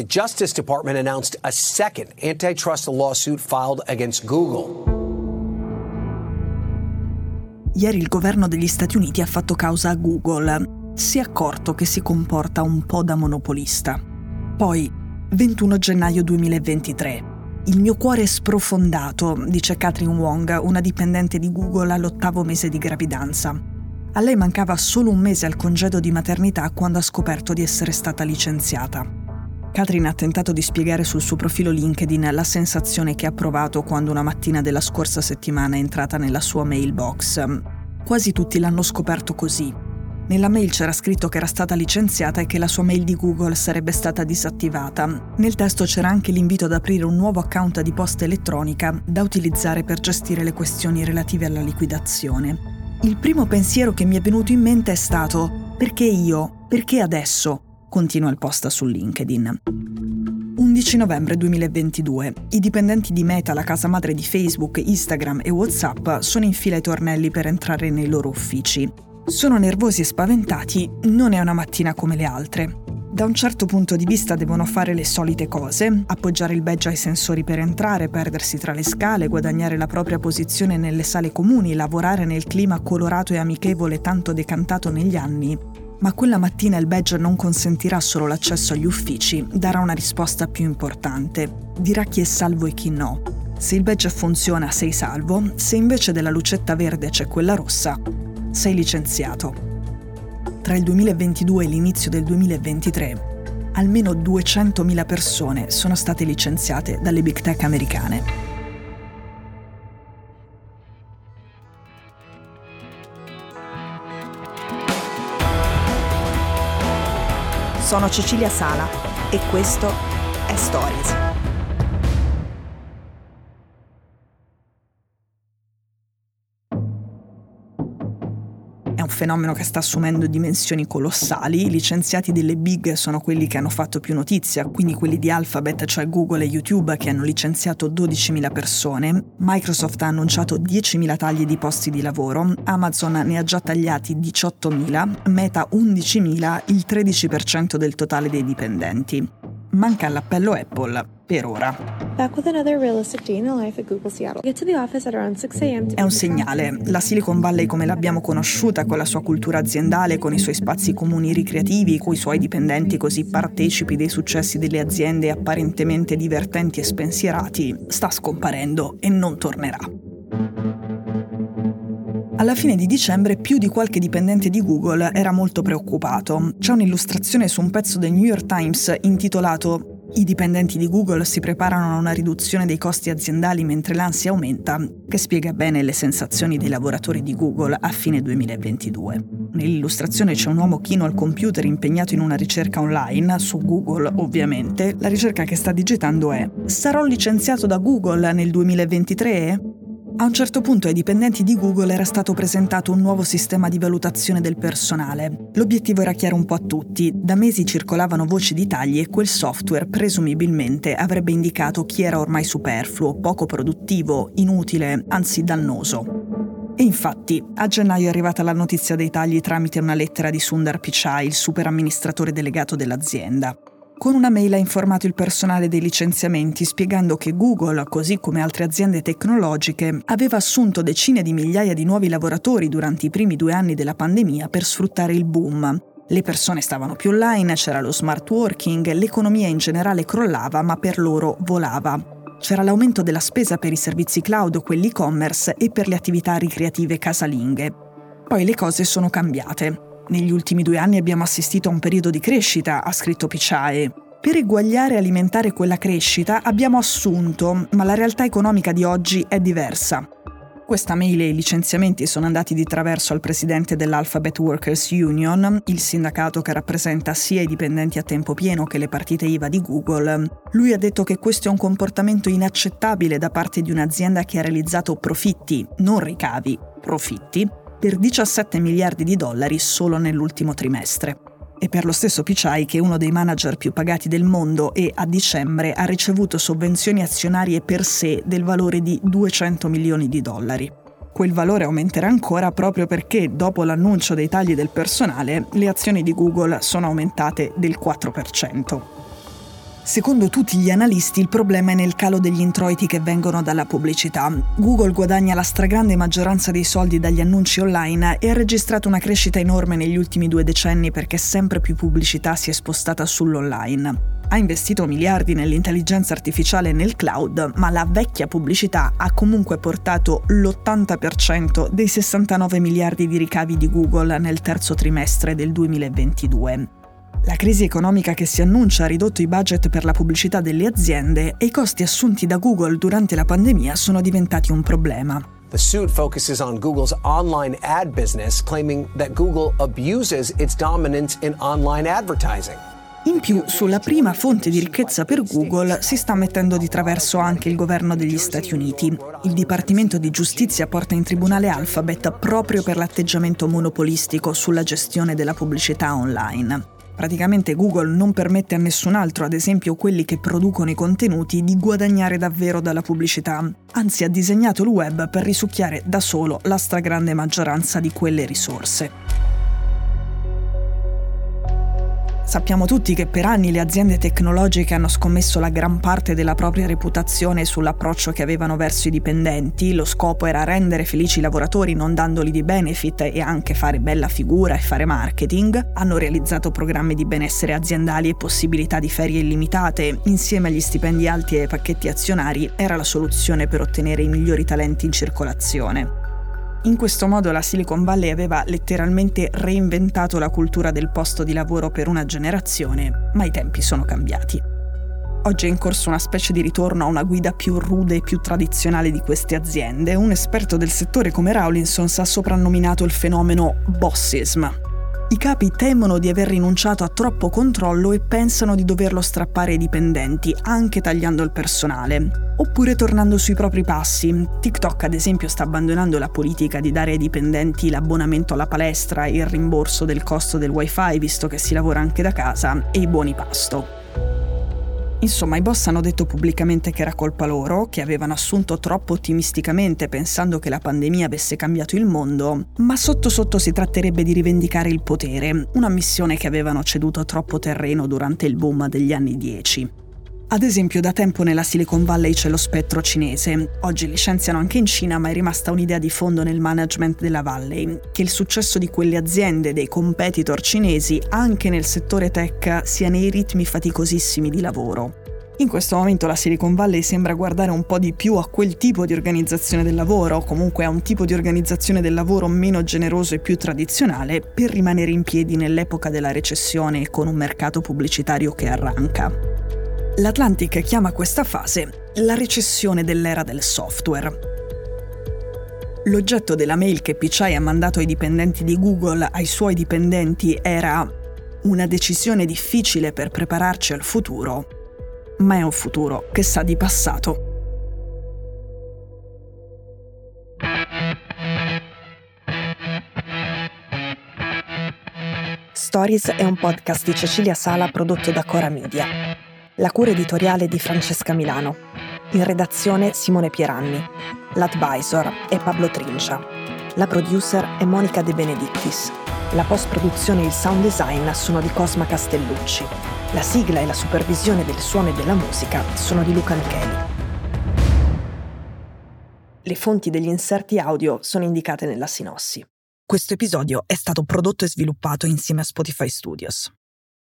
the Justice Department announced a second antitrust lawsuit filed against Google. Ieri il governo degli Stati Uniti ha fatto causa a Google. Si è accorto che si comporta un po' da monopolista. Poi, 21 gennaio 2023. Il mio cuore è sprofondato, dice Catherine Wong, una dipendente di Google all'ottavo mese di gravidanza. A lei mancava solo un mese al congedo di maternità quando ha scoperto di essere stata licenziata. Catherine ha tentato di spiegare sul suo profilo LinkedIn la sensazione che ha provato quando una mattina della scorsa settimana è entrata nella sua mailbox. Quasi tutti l'hanno scoperto così, nella mail c'era scritto che era stata licenziata e che la sua mail di Google sarebbe stata disattivata. Nel testo c'era anche l'invito ad aprire un nuovo account di posta elettronica da utilizzare per gestire le questioni relative alla liquidazione. Il primo pensiero che mi è venuto in mente è stato perché io? Perché adesso? Continua il post su LinkedIn. 11 novembre 2022. I dipendenti di Meta, la casa madre di Facebook, Instagram e WhatsApp, sono in fila ai tornelli per entrare nei loro uffici. Sono nervosi e spaventati, non è una mattina come le altre. Da un certo punto di vista devono fare le solite cose, appoggiare il badge ai sensori per entrare, perdersi tra le scale, guadagnare la propria posizione nelle sale comuni, lavorare nel clima colorato e amichevole tanto decantato negli anni. Ma quella mattina il badge non consentirà solo l'accesso agli uffici, darà una risposta più importante. Dirà chi è salvo e chi no. Se il badge funziona sei salvo, se invece della lucetta verde c'è quella rossa, sei licenziato. Tra il 2022 e l'inizio del 2023, almeno 200.000 persone sono state licenziate dalle big tech americane. Sono Cecilia Sala e questo è Stories. Fenomeno che sta assumendo dimensioni colossali. I licenziati delle big sono quelli che hanno fatto più notizia, quindi quelli di Alphabet, cioè Google e YouTube, che hanno licenziato 12.000 persone. Microsoft ha annunciato 10.000 tagli di posti di lavoro, Amazon ne ha già tagliati 18.000, Meta 11.000, il 13% del totale dei dipendenti. Manca l'appello Apple per ora. È un segnale. La Silicon Valley come l'abbiamo conosciuta, con la sua cultura aziendale, con i suoi spazi comuni ricreativi, con i suoi dipendenti così partecipi dei successi delle aziende apparentemente divertenti e spensierati, sta scomparendo e non tornerà. Alla fine di dicembre più di qualche dipendente di Google era molto preoccupato. C'è un'illustrazione su un pezzo del New York Times intitolato i dipendenti di Google si preparano a una riduzione dei costi aziendali mentre l'ansia aumenta, che spiega bene le sensazioni dei lavoratori di Google a fine 2022. Nell'illustrazione c'è un uomo chino al computer impegnato in una ricerca online, su Google ovviamente. La ricerca che sta digitando è Sarò licenziato da Google nel 2023? A un certo punto ai dipendenti di Google era stato presentato un nuovo sistema di valutazione del personale. L'obiettivo era chiaro un po' a tutti, da mesi circolavano voci di tagli e quel software presumibilmente avrebbe indicato chi era ormai superfluo, poco produttivo, inutile, anzi dannoso. E infatti, a gennaio è arrivata la notizia dei tagli tramite una lettera di Sundar Pichai, il super amministratore delegato dell'azienda. Con una mail ha informato il personale dei licenziamenti spiegando che Google, così come altre aziende tecnologiche, aveva assunto decine di migliaia di nuovi lavoratori durante i primi due anni della pandemia per sfruttare il boom. Le persone stavano più online, c'era lo smart working, l'economia in generale crollava, ma per loro volava. C'era l'aumento della spesa per i servizi cloud, quelli e-commerce e per le attività ricreative casalinghe. Poi le cose sono cambiate. Negli ultimi due anni abbiamo assistito a un periodo di crescita, ha scritto Pichae. Per eguagliare e alimentare quella crescita abbiamo assunto, ma la realtà economica di oggi è diversa. Questa mail e i licenziamenti sono andati di traverso al presidente dell'Alphabet Workers Union, il sindacato che rappresenta sia i dipendenti a tempo pieno che le partite IVA di Google. Lui ha detto che questo è un comportamento inaccettabile da parte di un'azienda che ha realizzato profitti, non ricavi, profitti, per 17 miliardi di dollari solo nell'ultimo trimestre. E per lo stesso Pichai, che è uno dei manager più pagati del mondo e a dicembre ha ricevuto sovvenzioni azionarie per sé del valore di 200 milioni di dollari. Quel valore aumenterà ancora proprio perché dopo l'annuncio dei tagli del personale le azioni di Google sono aumentate del 4%. Secondo tutti gli analisti il problema è nel calo degli introiti che vengono dalla pubblicità. Google guadagna la stragrande maggioranza dei soldi dagli annunci online e ha registrato una crescita enorme negli ultimi due decenni perché sempre più pubblicità si è spostata sull'online ha investito miliardi nell'intelligenza artificiale e nel cloud, ma la vecchia pubblicità ha comunque portato l'80% dei 69 miliardi di ricavi di Google nel terzo trimestre del 2022. La crisi economica che si annuncia ha ridotto i budget per la pubblicità delle aziende e i costi assunti da Google durante la pandemia sono diventati un problema. The suit focuses on Google's online ad business, claiming that Google abuses its dominance in online advertising. In più, sulla prima fonte di ricchezza per Google si sta mettendo di traverso anche il governo degli Stati Uniti. Il Dipartimento di Giustizia porta in tribunale Alphabet proprio per l'atteggiamento monopolistico sulla gestione della pubblicità online. Praticamente Google non permette a nessun altro, ad esempio quelli che producono i contenuti, di guadagnare davvero dalla pubblicità. Anzi, ha disegnato il web per risucchiare da solo la stragrande maggioranza di quelle risorse. Sappiamo tutti che per anni le aziende tecnologiche hanno scommesso la gran parte della propria reputazione sull'approccio che avevano verso i dipendenti, lo scopo era rendere felici i lavoratori non dandoli di benefit e anche fare bella figura e fare marketing, hanno realizzato programmi di benessere aziendali e possibilità di ferie illimitate, insieme agli stipendi alti e ai pacchetti azionari era la soluzione per ottenere i migliori talenti in circolazione. In questo modo la Silicon Valley aveva letteralmente reinventato la cultura del posto di lavoro per una generazione, ma i tempi sono cambiati. Oggi è in corso una specie di ritorno a una guida più rude e più tradizionale di queste aziende. Un esperto del settore come Rawlinson ha soprannominato il fenomeno bossism, i capi temono di aver rinunciato a troppo controllo e pensano di doverlo strappare ai dipendenti, anche tagliando il personale. Oppure tornando sui propri passi. TikTok ad esempio sta abbandonando la politica di dare ai dipendenti l'abbonamento alla palestra, il rimborso del costo del wifi visto che si lavora anche da casa e i buoni pasto. Insomma, i boss hanno detto pubblicamente che era colpa loro, che avevano assunto troppo ottimisticamente pensando che la pandemia avesse cambiato il mondo, ma sotto sotto si tratterebbe di rivendicare il potere, una missione che avevano ceduto troppo terreno durante il boom degli anni 10. Ad esempio, da tempo nella Silicon Valley c'è lo spettro cinese. Oggi licenziano anche in Cina, ma è rimasta un'idea di fondo nel management della Valley, che il successo di quelle aziende, dei competitor cinesi, anche nel settore tech, sia nei ritmi faticosissimi di lavoro. In questo momento la Silicon Valley sembra guardare un po' di più a quel tipo di organizzazione del lavoro, o comunque a un tipo di organizzazione del lavoro meno generoso e più tradizionale, per rimanere in piedi nell'epoca della recessione con un mercato pubblicitario che arranca. L'Atlantic chiama questa fase la recessione dell'era del software. L'oggetto della mail che Pichai ha mandato ai dipendenti di Google ai suoi dipendenti era una decisione difficile per prepararci al futuro, ma è un futuro che sa di passato. Stories è un podcast di Cecilia Sala prodotto da Cora Media. La cura editoriale di Francesca Milano. In redazione Simone Pieranni. L'advisor è Pablo Trincia. La producer è Monica De Benedictis. La post-produzione e il sound design sono di Cosma Castellucci. La sigla e la supervisione del suono e della musica sono di Luca Micheli. Le fonti degli inserti audio sono indicate nella sinossi. Questo episodio è stato prodotto e sviluppato insieme a Spotify Studios.